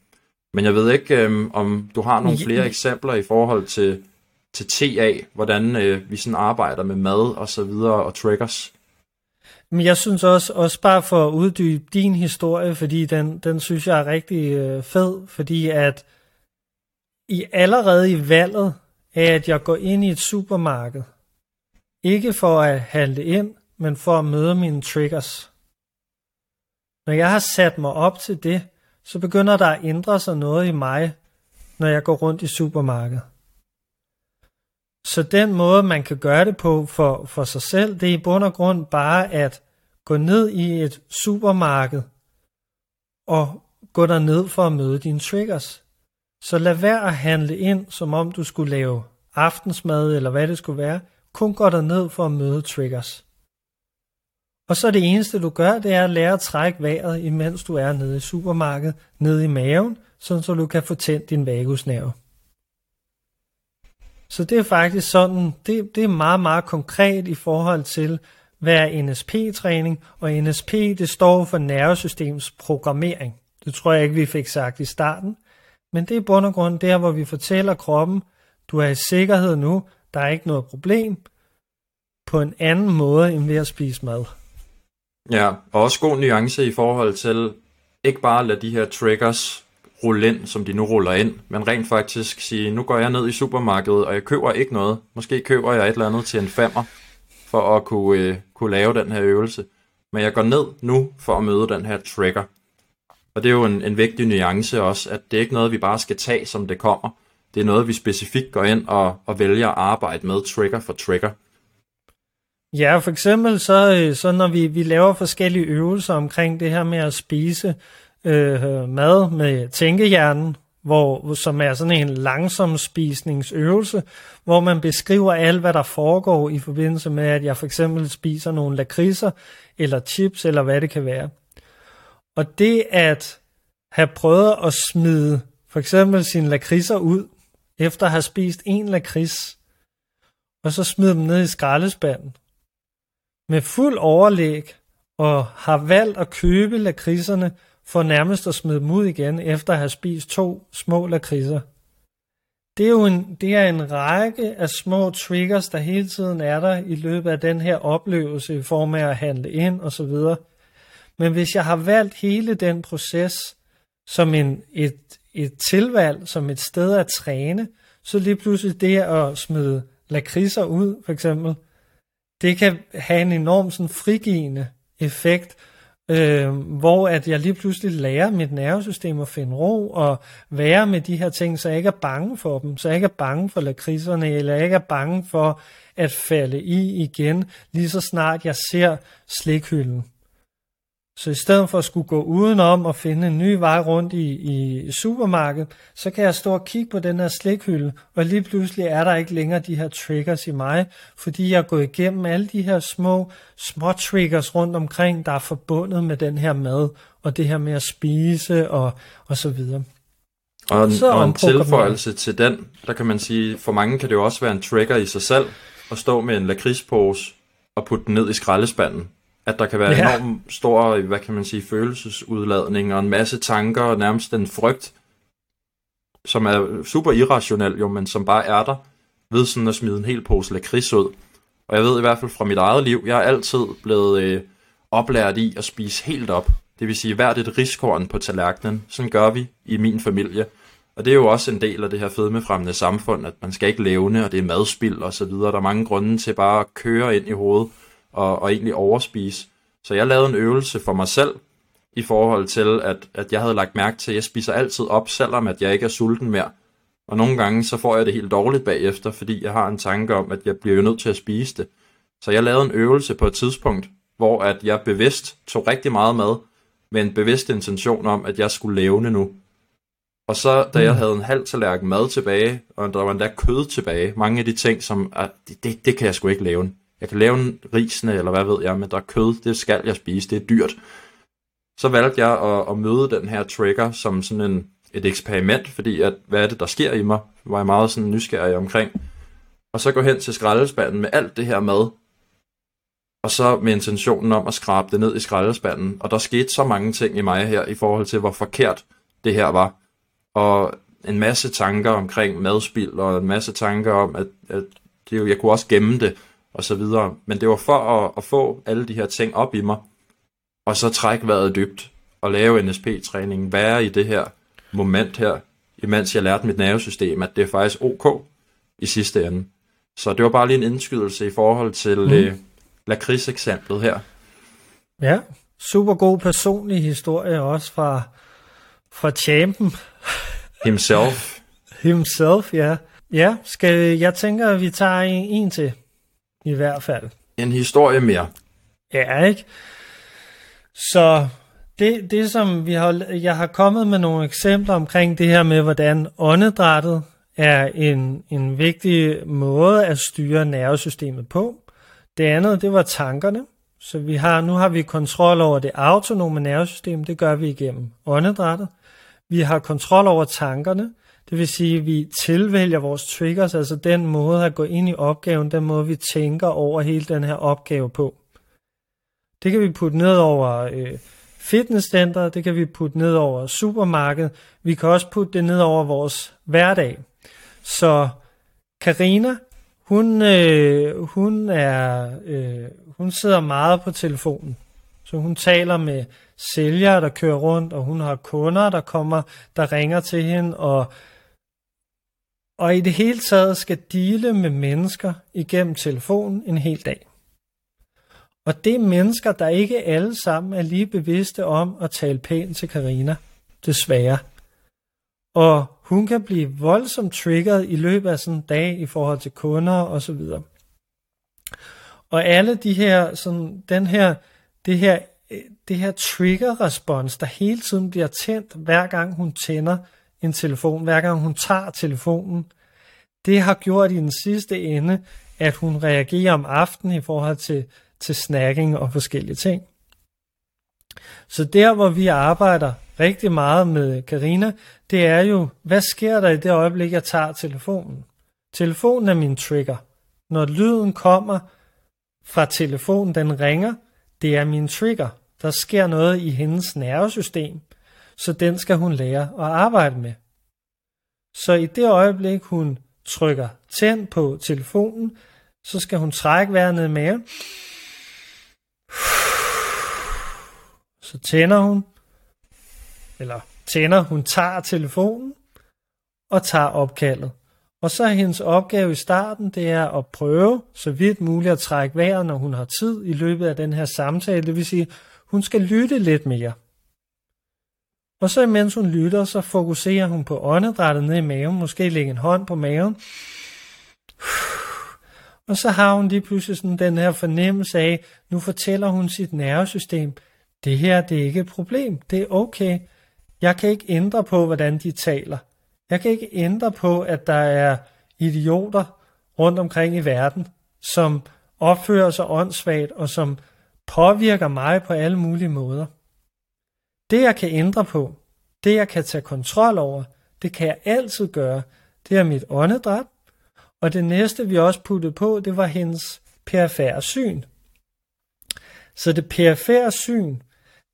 Speaker 1: Men jeg ved ikke, øhm, om du har nogle flere eksempler i forhold til, til TA, hvordan øh, vi sådan arbejder med mad og så videre og triggers.
Speaker 2: Men jeg synes også, også bare for at uddybe din historie, fordi den, den synes jeg er rigtig øh, fed, fordi at i allerede i valget af, at jeg går ind i et supermarked, ikke for at handle ind, men for at møde mine triggers. Når jeg har sat mig op til det, så begynder der at ændre sig noget i mig, når jeg går rundt i supermarkedet. Så den måde, man kan gøre det på for, for sig selv, det er i bund og grund bare at gå ned i et supermarked og gå der ned for at møde dine triggers. Så lad være at handle ind, som om du skulle lave aftensmad eller hvad det skulle være kun gå der ned for at møde triggers. Og så det eneste du gør, det er at lære at trække vejret, imens du er nede i supermarkedet, nede i maven, sådan så du kan få tændt din vagusnerve. Så det er faktisk sådan, det, det er meget, meget konkret i forhold til, hvad er NSP-træning, og NSP det står for nervesystems programmering. Det tror jeg ikke, vi fik sagt i starten, men det er i bund og grund der, hvor vi fortæller kroppen, du er i sikkerhed nu, der er ikke noget problem på en anden måde end ved at spise mad.
Speaker 1: Ja, og også god nuance i forhold til ikke bare at lade de her triggers rulle ind, som de nu ruller ind, men rent faktisk sige, nu går jeg ned i supermarkedet, og jeg køber ikke noget. Måske køber jeg et eller andet til en femmer, for at kunne, øh, kunne lave den her øvelse. Men jeg går ned nu for at møde den her trigger. Og det er jo en, en vigtig nuance også, at det er ikke noget, vi bare skal tage, som det kommer. Det er noget, vi specifikt går ind og, og vælger at arbejde med trigger for trigger.
Speaker 2: Ja, for eksempel så, øh, så når vi, vi laver forskellige øvelser omkring det her med at spise øh, mad med tænkehjernen, hvor, som er sådan en langsom spisningsøvelse, hvor man beskriver alt, hvad der foregår i forbindelse med, at jeg for eksempel spiser nogle lakridser, eller chips, eller hvad det kan være. Og det at have prøvet at smide for eksempel sine lakridser ud, efter at have spist en lakrids, og så smide dem ned i skraldespanden. Med fuld overlæg, og har valgt at købe lakridserne for nærmest at smide dem ud igen, efter at have spist to små lakridser. Det er jo en, det er en række af små triggers, der hele tiden er der i løbet af den her oplevelse i form af at handle ind osv. så. Men hvis jeg har valgt hele den proces som en, et, et tilvalg, som et sted at træne, så lige pludselig det at smide lakridser ud, for eksempel, det kan have en enorm sådan frigivende effekt, øh, hvor at jeg lige pludselig lærer mit nervesystem at finde ro og være med de her ting, så jeg ikke er bange for dem, så jeg ikke er bange for lakridserne, eller jeg ikke er bange for at falde i igen, lige så snart jeg ser slikhylden. Så i stedet for at skulle gå udenom og finde en ny vej rundt i, i supermarkedet, så kan jeg stå og kigge på den her slikhylde, og lige pludselig er der ikke længere de her triggers i mig, fordi jeg er gået igennem alle de her små, små triggers rundt omkring, der er forbundet med den her mad, og det her med at spise og, og så videre.
Speaker 1: Og en, så og en tilføjelse til den, der kan man sige, for mange kan det jo også være en trigger i sig selv, at stå med en lakridspose og putte den ned i skraldespanden at der kan være ja. enormt stor, hvad kan man sige, følelsesudladning og en masse tanker og nærmest en frygt, som er super irrationel jo, men som bare er der, ved sådan at smide en hel pose lakrids ud. Og jeg ved i hvert fald fra mit eget liv, jeg er altid blevet øh, oplært i at spise helt op. Det vil sige hvert et riskorn på tallerkenen. Sådan gør vi i min familie. Og det er jo også en del af det her fedmefremmende samfund, at man skal ikke levne, og det er madspild og så videre. Der er mange grunde til bare at køre ind i hovedet og, og egentlig overspise. Så jeg lavede en øvelse for mig selv, i forhold til, at, at jeg havde lagt mærke til, at jeg spiser altid op, selvom at jeg ikke er sulten mere. Og nogle gange, så får jeg det helt dårligt bagefter, fordi jeg har en tanke om, at jeg bliver jo nødt til at spise det. Så jeg lavede en øvelse på et tidspunkt, hvor at jeg bevidst tog rigtig meget mad, med en bevidst intention om, at jeg skulle levne nu. Og så, da jeg mm. havde en halv tallerken mad tilbage, og der var endda kød tilbage, mange af de ting, som, at det, det, det kan jeg sgu ikke lave. Jeg kan lave en risene, eller hvad ved jeg, men der er kød, det skal jeg spise, det er dyrt. Så valgte jeg at, at møde den her trigger som sådan en, et eksperiment, fordi at, hvad er det, der sker i mig, var jeg meget sådan nysgerrig omkring. Og så gå hen til skraldespanden med alt det her mad, og så med intentionen om at skrabe det ned i skraldespanden. Og der skete så mange ting i mig her, i forhold til, hvor forkert det her var. Og en masse tanker omkring madspild, og en masse tanker om, at, at det jo, jeg kunne også gemme det, og så videre. Men det var for at, at få alle de her ting op i mig, og så trække vejret dybt, og lave NSP-træning, være i det her moment her, imens jeg lærte mit nervesystem, at det er faktisk ok i sidste ende. Så det var bare lige en indskydelse i forhold til mm. øh, lakrids-eksemplet her.
Speaker 2: Ja, super god personlig historie også fra, fra champen.
Speaker 1: Himself.
Speaker 2: Himself, ja. Ja, skal, jeg tænker, at vi tager en, en til i hvert fald.
Speaker 1: En historie mere.
Speaker 2: Ja, ikke? Så det, det som vi har, jeg har kommet med nogle eksempler omkring det her med, hvordan åndedrættet er en, en vigtig måde at styre nervesystemet på. Det andet, det var tankerne. Så vi har, nu har vi kontrol over det autonome nervesystem, det gør vi igennem åndedrættet. Vi har kontrol over tankerne, det vil sige, at vi tilvælger vores triggers, altså den måde at gå ind i opgaven, den måde vi tænker over hele den her opgave på. Det kan vi putte ned over øh, fitnesscenter, det kan vi putte ned over supermarked, vi kan også putte det ned over vores hverdag. Så Karina, hun, øh, hun, er, øh, hun sidder meget på telefonen. Så hun taler med sælgere, der kører rundt, og hun har kunder, der kommer, der ringer til hende, og og i det hele taget skal dele med mennesker igennem telefonen en hel dag. Og det er mennesker, der ikke alle sammen er lige bevidste om at tale pænt til Karina, desværre. Og hun kan blive voldsomt triggeret i løbet af sådan en dag i forhold til kunder og så videre. Og alle de her, sådan, den her, det her, øh, det her trigger-respons, der hele tiden bliver tændt, hver gang hun tænder en telefon, hver gang hun tager telefonen, det har gjort i den sidste ende, at hun reagerer om aftenen i forhold til, til snacking og forskellige ting. Så der, hvor vi arbejder rigtig meget med Karina, det er jo, hvad sker der i det øjeblik, jeg tager telefonen? Telefonen er min trigger. Når lyden kommer fra telefonen, den ringer, det er min trigger. Der sker noget i hendes nervesystem, så den skal hun lære at arbejde med. Så i det øjeblik, hun trykker tænd på telefonen, så skal hun trække vejret ned i maven. Så tænder hun, eller tænder, hun tager telefonen og tager opkaldet. Og så er hendes opgave i starten, det er at prøve så vidt muligt at trække vejret, når hun har tid i løbet af den her samtale. Det vil sige, hun skal lytte lidt mere. Og så imens hun lytter, så fokuserer hun på åndedrættet ned i maven, måske lægge en hånd på maven. Og så har hun lige pludselig sådan den her fornemmelse af, nu fortæller hun sit nervesystem, det her det er ikke et problem, det er okay. Jeg kan ikke ændre på, hvordan de taler. Jeg kan ikke ændre på, at der er idioter rundt omkring i verden, som opfører sig åndssvagt og som påvirker mig på alle mulige måder. Det jeg kan ændre på, det jeg kan tage kontrol over, det kan jeg altid gøre. Det er mit åndedræt. Og det næste vi også puttede på, det var hendes perifære syn. Så det perifære syn,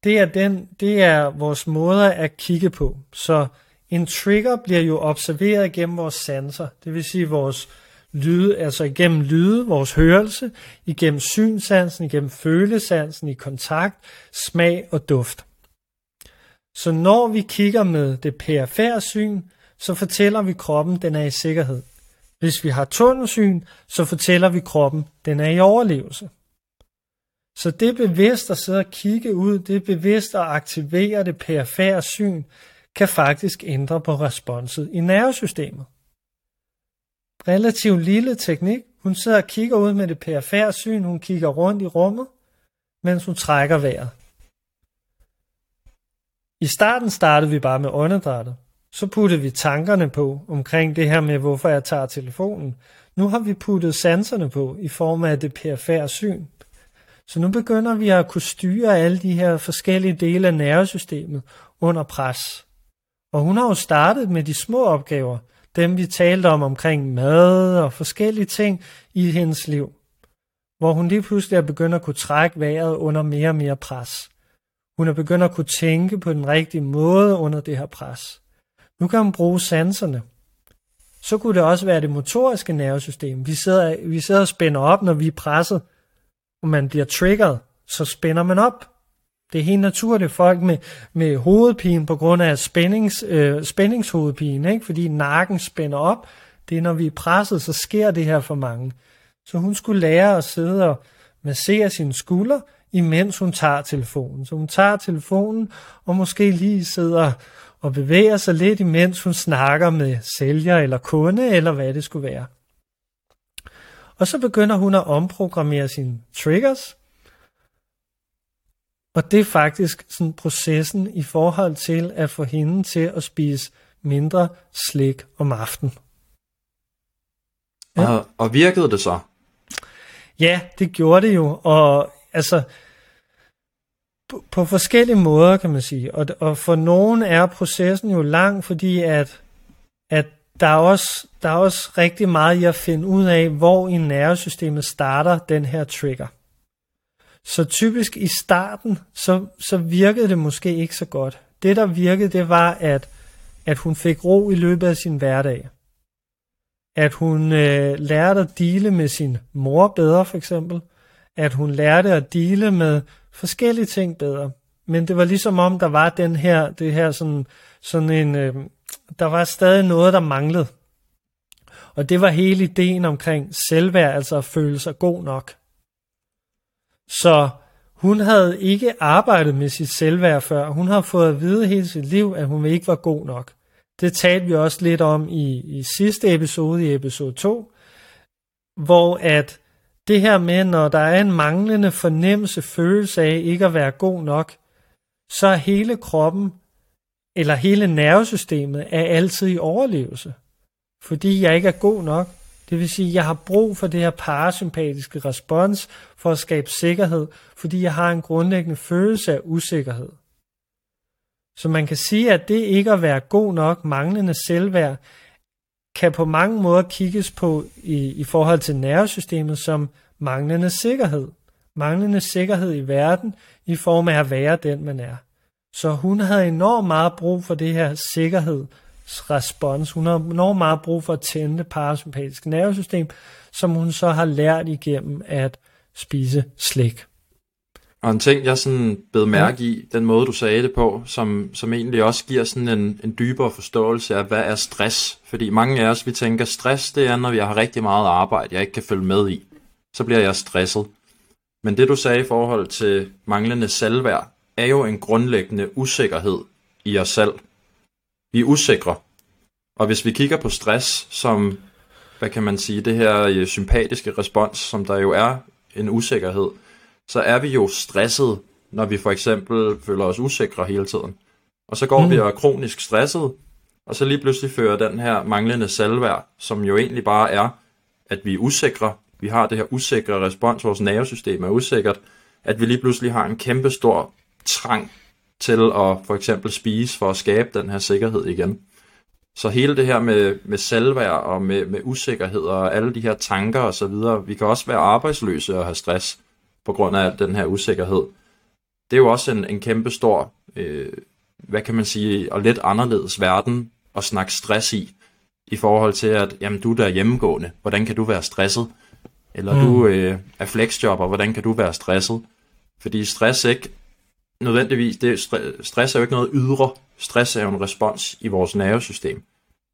Speaker 2: det er, den, det er vores måde at kigge på. Så en trigger bliver jo observeret gennem vores sanser, det vil sige vores lyde, altså igennem lyde, vores hørelse, igennem synsansen, igennem følesansen, i kontakt, smag og duft. Så når vi kigger med det perifære syn, så fortæller vi kroppen, den er i sikkerhed. Hvis vi har tunnelsyn, så fortæller vi kroppen, den er i overlevelse. Så det er bevidst at sidde og kigge ud, det er bevidst at aktivere det perifære syn, kan faktisk ændre på responset i nervesystemet. Relativt lille teknik. Hun sidder og kigger ud med det perifære syn, hun kigger rundt i rummet, mens hun trækker vejret. I starten startede vi bare med åndedrættet. Så puttede vi tankerne på omkring det her med, hvorfor jeg tager telefonen. Nu har vi puttet sanserne på i form af det perifære syn. Så nu begynder vi at kunne styre alle de her forskellige dele af nervesystemet under pres. Og hun har jo startet med de små opgaver, dem vi talte om omkring mad og forskellige ting i hendes liv, hvor hun lige pludselig er begyndt at kunne trække vejret under mere og mere pres. Hun er begyndt at kunne tænke på den rigtige måde under det her pres. Nu kan hun bruge sanserne. Så kunne det også være det motoriske nervesystem. Vi sidder, vi sidder og spænder op, når vi er presset, og man bliver triggeret, så spænder man op. Det er helt naturligt folk med, med hovedpine på grund af spændings, øh, spændingshovedpine, ikke? fordi nakken spænder op. Det er når vi er presset, så sker det her for mange. Så hun skulle lære at sidde og massere sine skuldre, imens hun tager telefonen. Så hun tager telefonen og måske lige sidder og bevæger sig lidt, imens hun snakker med sælger eller kunde, eller hvad det skulle være. Og så begynder hun at omprogrammere sine triggers, og det er faktisk sådan processen i forhold til at få hende til at spise mindre slik om aftenen.
Speaker 1: Ja. Og, og virkede det så?
Speaker 2: Ja, det gjorde det jo. Og altså, på, på forskellige måder, kan man sige. Og, og for nogen er processen jo lang, fordi at, at der, er også, der er også rigtig meget i at finde ud af, hvor i nervesystemet starter den her trigger. Så typisk i starten, så, så virkede det måske ikke så godt. Det, der virkede, det var, at, at hun fik ro i løbet af sin hverdag. At hun øh, lærte at dele med sin mor bedre, for eksempel. At hun lærte at dele med forskellige ting bedre. Men det var ligesom om, der var den her, det her sådan, sådan en, øh, der var stadig noget, der manglede. Og det var hele ideen omkring selvværd, altså at føle sig god nok. Så hun havde ikke arbejdet med sit selvværd før. Hun har fået at vide hele sit liv, at hun ikke var god nok. Det talte vi også lidt om i, i sidste episode, i episode 2, hvor at det her med, når der er en manglende fornemmelse, følelse af ikke at være god nok, så er hele kroppen, eller hele nervesystemet, er altid i overlevelse. Fordi jeg ikke er god nok, det vil sige, at jeg har brug for det her parasympatiske respons for at skabe sikkerhed, fordi jeg har en grundlæggende følelse af usikkerhed. Så man kan sige, at det ikke at være god nok, manglende selvværd, kan på mange måder kigges på i, i forhold til nervesystemet som manglende sikkerhed. Manglende sikkerhed i verden i form af at være den, man er. Så hun havde enormt meget brug for det her sikkerhedsrespons. Hun har enormt meget brug for at tænde det parasympatiske nervesystem, som hun så har lært igennem at spise slik.
Speaker 1: Og en ting, jeg sådan blev mærke i, den måde, du sagde det på, som, som egentlig også giver sådan en, en dybere forståelse af, hvad er stress? Fordi mange af os, vi tænker, stress, det er, når jeg har rigtig meget arbejde, jeg ikke kan følge med i. Så bliver jeg stresset. Men det, du sagde i forhold til manglende selvværd, er jo en grundlæggende usikkerhed i os selv. Vi er usikre. Og hvis vi kigger på stress som, hvad kan man sige, det her øh, sympatiske respons, som der jo er en usikkerhed, så er vi jo stresset, når vi for eksempel føler os usikre hele tiden. Og så går mm. vi og er kronisk stresset, og så lige pludselig fører den her manglende selvværd, som jo egentlig bare er, at vi er usikre, vi har det her usikre respons, vores nervesystem er usikkert, at vi lige pludselig har en kæmpe stor trang til at for eksempel spise for at skabe den her sikkerhed igen. Så hele det her med, med selvværd og med, med usikkerhed og alle de her tanker og så videre, vi kan også være arbejdsløse og have stress på grund af den her usikkerhed. Det er jo også en, en kæmpe stor, øh, hvad kan man sige, og lidt anderledes verden at snakke stress i, i forhold til at, jamen du der er hjemmegående, hvordan kan du være stresset? Eller mm. du øh, er flexjobber, hvordan kan du være stresset? Fordi stress ikke nødvendigvis, det, stress er jo ikke noget ydre, stress er jo en respons i vores nervesystem.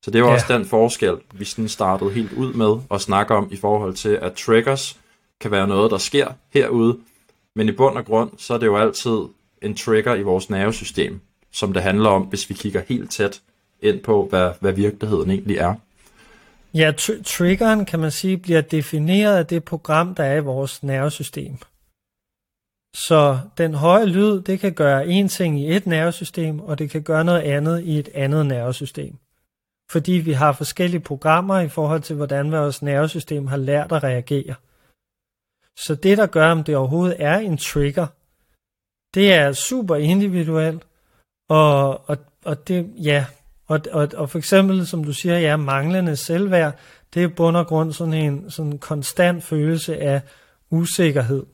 Speaker 1: Så det var ja. også den forskel, vi sådan startede helt ud med at snakke om i forhold til, at triggers kan være noget, der sker herude, men i bund og grund, så er det jo altid en trigger i vores nervesystem, som det handler om, hvis vi kigger helt tæt ind på, hvad, hvad virkeligheden egentlig er.
Speaker 2: Ja, tr- triggeren kan man sige bliver defineret af det program, der er i vores nervesystem. Så den høje lyd, det kan gøre en ting i et nervesystem, og det kan gøre noget andet i et andet nervesystem. Fordi vi har forskellige programmer i forhold til, hvordan vores nervesystem har lært at reagere. Så det, der gør, om det overhovedet er en trigger, det er super individuelt, og, og, og det, ja, og, og, og for eksempel, som du siger, ja, manglende selvværd, det er bund og grund sådan en sådan konstant følelse af usikkerhed.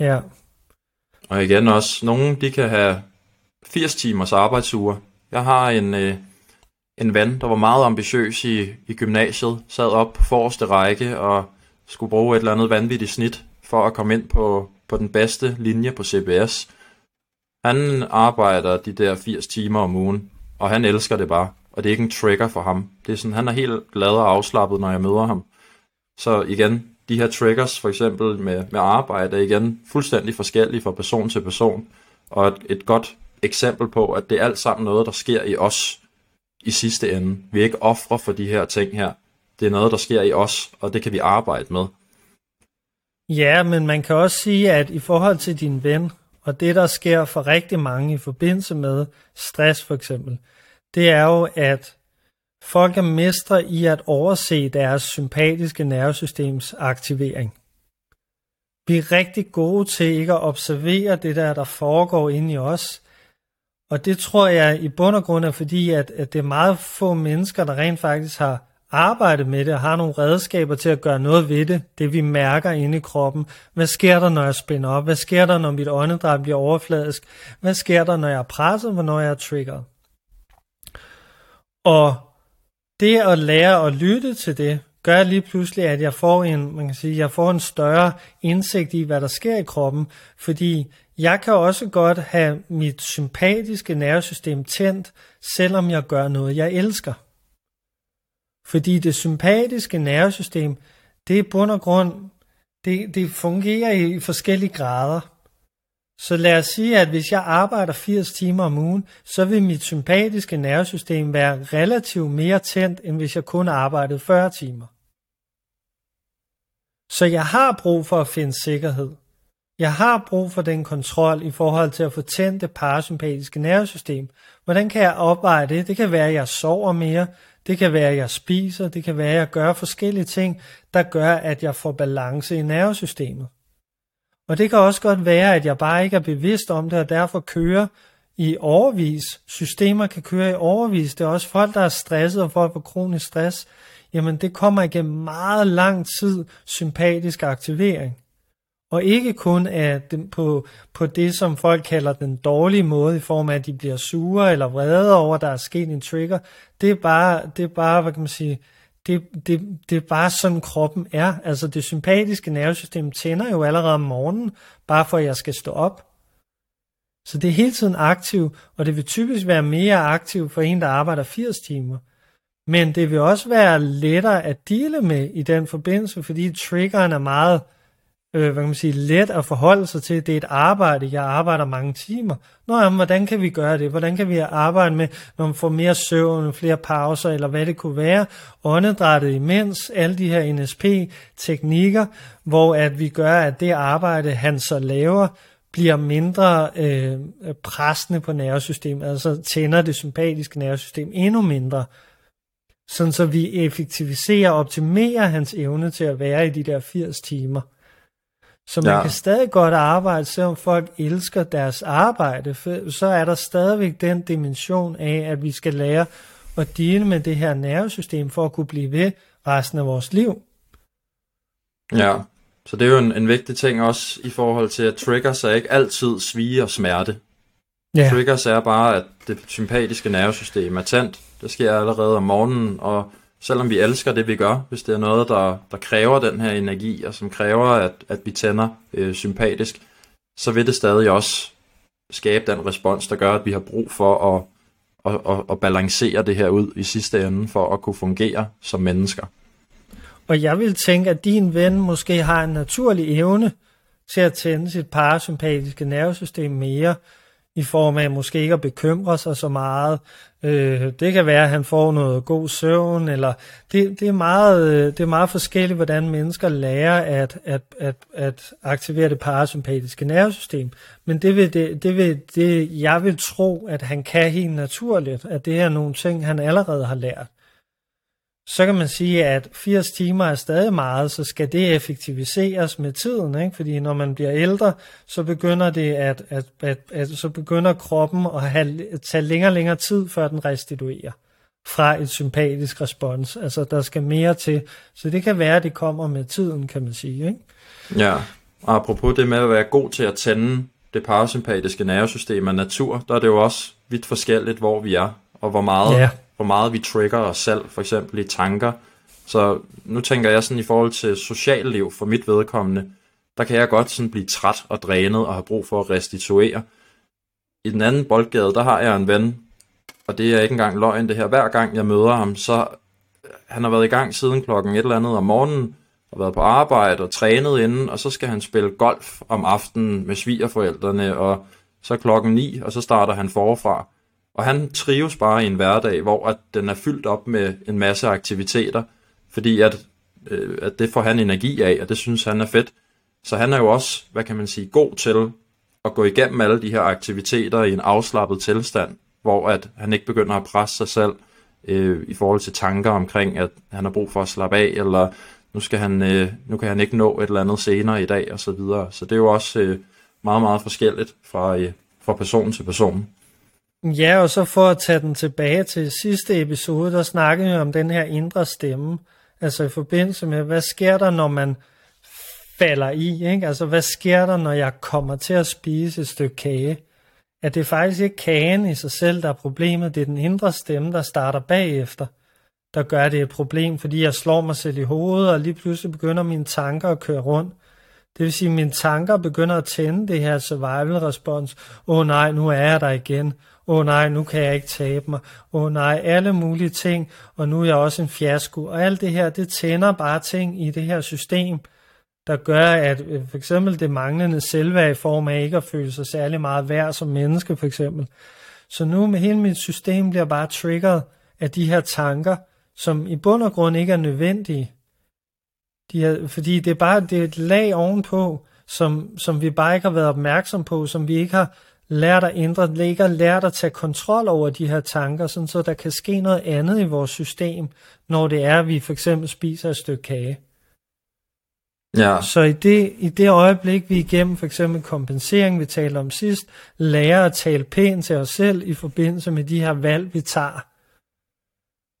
Speaker 2: Ja.
Speaker 1: Og igen også, nogen de kan have 80 timers arbejdsuger. Jeg har en, øh, en ven, der var meget ambitiøs i, i gymnasiet, sad op på forreste række og skulle bruge et eller andet vanvittigt snit for at komme ind på, på den bedste linje på CBS. Han arbejder de der 80 timer om ugen, og han elsker det bare. Og det er ikke en trigger for ham. Det er sådan, han er helt glad og afslappet, når jeg møder ham. Så igen, de her triggers, for eksempel med, med arbejde, er igen fuldstændig forskellige fra person til person. Og et, et godt eksempel på, at det er alt sammen noget, der sker i os i sidste ende. Vi er ikke ofre for de her ting her. Det er noget, der sker i os, og det kan vi arbejde med.
Speaker 2: Ja, men man kan også sige, at i forhold til din ven, og det der sker for rigtig mange i forbindelse med stress for eksempel, det er jo, at folk er mestre i at overse deres sympatiske nervesystems aktivering. Vi er rigtig gode til ikke at observere det der, der foregår inde i os. Og det tror jeg i bund og grund er fordi, at, at det er meget få mennesker, der rent faktisk har arbejde med det og har nogle redskaber til at gøre noget ved det, det vi mærker inde i kroppen. Hvad sker der, når jeg spænder op? Hvad sker der, når mit åndedræt bliver overfladisk? Hvad sker der, når jeg er presset, hvornår jeg er triggeret? Og det at lære at lytte til det, gør lige pludselig, at jeg får en, man kan sige, jeg får en større indsigt i, hvad der sker i kroppen, fordi jeg kan også godt have mit sympatiske nervesystem tændt, selvom jeg gør noget, jeg elsker. Fordi det sympatiske nervesystem, det er bund og grund, det, det fungerer i forskellige grader. Så lad os sige, at hvis jeg arbejder 80 timer om ugen, så vil mit sympatiske nervesystem være relativt mere tændt, end hvis jeg kun arbejdede 40 timer. Så jeg har brug for at finde sikkerhed. Jeg har brug for den kontrol i forhold til at få tændt det parasympatiske nervesystem. Hvordan kan jeg opveje det? Det kan være, at jeg sover mere. Det kan være, at jeg spiser. Det kan være, at jeg gør forskellige ting, der gør, at jeg får balance i nervesystemet. Og det kan også godt være, at jeg bare ikke er bevidst om det, og derfor kører i overvis. Systemer kan køre i overvis. Det er også folk, der er stresset og folk på kronisk stress. Jamen det kommer igennem meget lang tid sympatisk aktivering. Og ikke kun af den, på, på det, som folk kalder den dårlige måde, i form af, at de bliver sure eller vrede over, at der er sket en trigger. Det er bare, det er bare hvad kan man sige, det, det, det er bare sådan kroppen er. Altså det sympatiske nervesystem tænder jo allerede om morgenen, bare for at jeg skal stå op. Så det er hele tiden aktiv, og det vil typisk være mere aktiv for en, der arbejder 80 timer. Men det vil også være lettere at dele med i den forbindelse, fordi triggeren er meget øh, øh, hvad kan man sige, let at forholde sig til. Det er et arbejde, jeg arbejder mange timer. Nå jamen, hvordan kan vi gøre det? Hvordan kan vi arbejde med, når man får mere søvn, flere pauser, eller hvad det kunne være? Åndedrættet imens, alle de her NSP-teknikker, hvor at vi gør, at det arbejde, han så laver, bliver mindre øh, pressende på nervesystemet, altså tænder det sympatiske nervesystem endnu mindre, sådan så vi effektiviserer og optimerer hans evne til at være i de der 80 timer. Så man ja. kan stadig godt arbejde, selvom folk elsker deres arbejde, for så er der stadigvæk den dimension af, at vi skal lære at dele med det her nervesystem for at kunne blive ved resten af vores liv.
Speaker 1: Ja, så det er jo en, en vigtig ting også i forhold til, at triggers er ikke altid svige og smerte. Ja. Triggers er bare, at det sympatiske nervesystem er tændt. Det sker allerede om morgenen, og selvom vi elsker det, vi gør, hvis det er noget, der, der kræver den her energi, og som kræver, at, at vi tænder øh, sympatisk, så vil det stadig også skabe den respons, der gør, at vi har brug for at, at, at, at balancere det her ud i sidste ende, for at kunne fungere som mennesker.
Speaker 2: Og jeg vil tænke, at din ven måske har en naturlig evne til at tænde sit parasympatiske nervesystem mere, i form af måske ikke at bekymre sig så meget. Øh, det kan være, at han får noget god søvn, eller det, det, er, meget, øh, det er meget forskelligt, hvordan mennesker lærer at, at, at, at aktivere det parasympatiske nervesystem. Men det vil, det, det vil det, jeg vil tro, at han kan helt naturligt, at det er nogle ting, han allerede har lært så kan man sige, at 80 timer er stadig meget, så skal det effektiviseres med tiden, ikke? fordi når man bliver ældre, så begynder det at, at, at, at så begynder kroppen at have, tage længere og længere tid, før den restituerer fra et sympatisk respons. Altså der skal mere til, så det kan være, at det kommer med tiden, kan man sige. Ikke?
Speaker 1: Ja, og apropos det med at være god til at tænde det parasympatiske nervesystem af natur, der er det jo også vidt forskelligt, hvor vi er, og hvor meget ja hvor meget vi trigger os selv, for eksempel i tanker. Så nu tænker jeg sådan i forhold til socialliv for mit vedkommende, der kan jeg godt sådan blive træt og drænet og have brug for at restituere. I den anden boldgade, der har jeg en ven, og det er ikke engang løgn det her. Hver gang jeg møder ham, så øh, han har været i gang siden klokken et eller andet om morgenen, og været på arbejde og trænet inden, og så skal han spille golf om aftenen med svigerforældrene, og så klokken 9, og så starter han forfra. Og han trives bare i en hverdag, hvor at den er fyldt op med en masse aktiviteter, fordi at, øh, at det får han energi af, og det synes han er fedt. Så han er jo også, hvad kan man sige, god til at gå igennem alle de her aktiviteter i en afslappet tilstand, hvor at han ikke begynder at presse sig selv øh, i forhold til tanker omkring, at han har brug for at slappe af, eller nu, skal han, øh, nu kan han ikke nå et eller andet senere i dag, og så videre. Så det er jo også øh, meget, meget forskelligt fra, øh, fra person til person.
Speaker 2: Ja, og så for at tage den tilbage til sidste episode, der snakkede vi om den her indre stemme. Altså i forbindelse med, hvad sker der, når man falder i? Ikke? Altså hvad sker der, når jeg kommer til at spise et stykke kage? At det er faktisk ikke kagen i sig selv, der er problemet. Det er den indre stemme, der starter bagefter, der gør det et problem, fordi jeg slår mig selv i hovedet, og lige pludselig begynder mine tanker at køre rundt. Det vil sige, at mine tanker begynder at tænde det her survival-respons. Åh oh, nej, nu er jeg der igen åh oh, nej, nu kan jeg ikke tabe mig, åh oh, nej, alle mulige ting, og nu er jeg også en fiasko, og alt det her, det tænder bare ting i det her system, der gør, at øh, for eksempel det manglende selvværd i form af ikke at føle sig særlig meget værd som menneske, for eksempel. Så nu med hele mit system bliver bare triggeret af de her tanker, som i bund og grund ikke er nødvendige. De her, fordi det er bare det er et lag ovenpå, som, som vi bare ikke har været opmærksom på, som vi ikke har lært at ændre, lægger lært at tage kontrol over de her tanker, sådan så der kan ske noget andet i vores system, når det er, at vi for eksempel spiser et stykke kage.
Speaker 1: Ja.
Speaker 2: Så i det, i det øjeblik, vi igennem for eksempel kompensering, vi talte om sidst, lærer at tale pænt til os selv i forbindelse med de her valg, vi tager,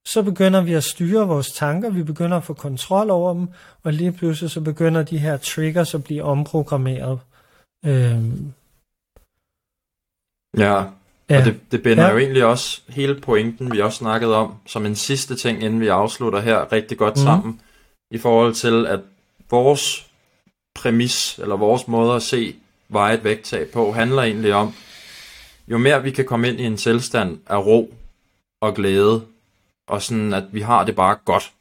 Speaker 2: så begynder vi at styre vores tanker, vi begynder at få kontrol over dem, og lige pludselig så begynder de her triggers at blive omprogrammeret. Øhm,
Speaker 1: Ja,
Speaker 2: ja.
Speaker 1: og det, det binder
Speaker 2: Ja.
Speaker 1: jo egentlig også hele pointen, vi også snakkede om, som en sidste ting, inden vi afslutter her, rigtig godt
Speaker 2: Mhm.
Speaker 1: sammen, i forhold til, at vores præmis, eller vores måde at se vejet vægttab på, handler egentlig om, jo mere vi kan komme ind i en tilstand af ro og glæde, og sådan at vi har det bare godt,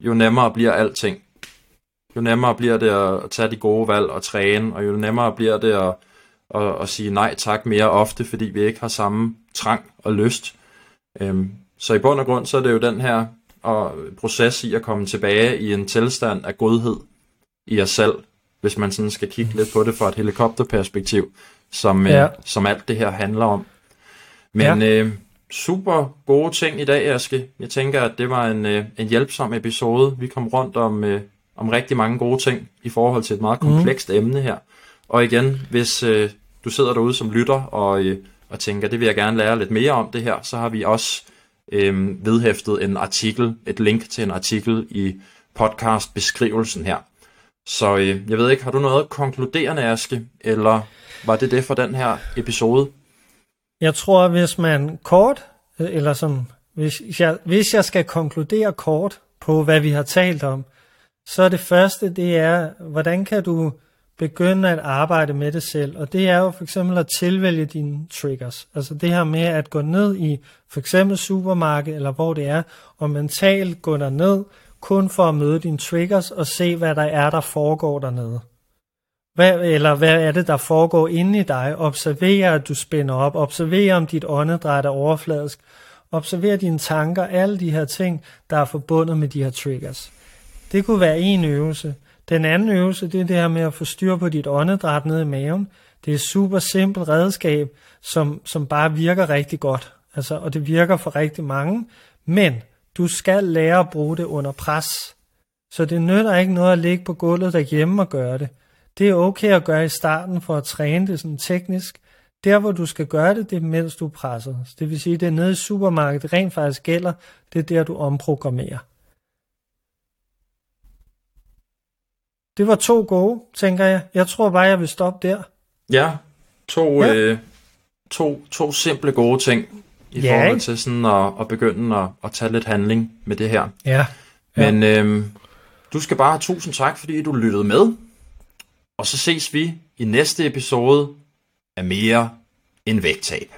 Speaker 1: jo nemmere bliver alting. Jo nemmere bliver det at tage de gode valg og træne, og jo nemmere bliver det at, at, at sige nej tak mere ofte, fordi vi ikke har samme trang og lyst. Øhm, så i bund og grund, så er det jo den her og proces i at komme tilbage i en tilstand af godhed i os selv, hvis man sådan skal kigge lidt på det fra et helikopterperspektiv, som, ja.
Speaker 2: Ja.
Speaker 1: øh, som alt det her handler om. Men ja. øh, super gode ting i dag, Aske. Jeg tænker, at det var en, øh, en hjælpsom episode. Vi kom rundt om, øh, om rigtig mange gode ting i forhold til et meget komplekst mm. emne her. Og igen, hvis øh, du sidder derude som lytter og, øh, og tænker, det vil jeg gerne lære lidt mere om det her, så har vi også øh, vedhæftet en artikel, et link til en artikel i podcastbeskrivelsen her. Så øh, jeg ved ikke, har du noget konkluderende, Aske, eller var det det for den her episode?
Speaker 2: Jeg tror, hvis man kort, øh, eller som, hvis jeg, hvis jeg skal konkludere kort på, hvad vi har talt om, så er det første, det er, hvordan kan du begynde at arbejde med det selv? Og det er jo for eksempel at tilvælge dine triggers. Altså det her med at gå ned i for eksempel supermarked, eller hvor det er, og mentalt gå ned kun for at møde dine triggers og se, hvad der er, der foregår dernede. Hvad, eller hvad er det, der foregår inde i dig? Observer, at du spænder op. Observer, om dit åndedræt er overfladisk. Observer dine tanker, alle de her ting, der er forbundet med de her triggers. Det kunne være en øvelse. Den anden øvelse, det er det her med at få styr på dit åndedræt ned i maven. Det er et super simpelt redskab, som, som bare virker rigtig godt. Altså, og det virker for rigtig mange. Men du skal lære at bruge det under pres. Så det nytter ikke noget at ligge på gulvet derhjemme og gøre det. Det er okay at gøre i starten for at træne det sådan teknisk. Der, hvor du skal gøre det, det er mens du presser. Så Det vil sige, det er nede i supermarkedet, det rent faktisk gælder. Det er der, du omprogrammerer. Det var to gode, tænker jeg. Jeg tror bare, jeg vil stoppe der.
Speaker 1: Ja, to,
Speaker 2: Ja.
Speaker 1: Øh, to, to simple gode ting i
Speaker 2: Ja,
Speaker 1: forhold til sådan at, at begynde at, at tage lidt handling med det her.
Speaker 2: Ja. Ja.
Speaker 1: Men øhm, du skal bare have tusind tak, fordi du lyttede med. Og så ses vi i næste episode af Mere end Vægttab.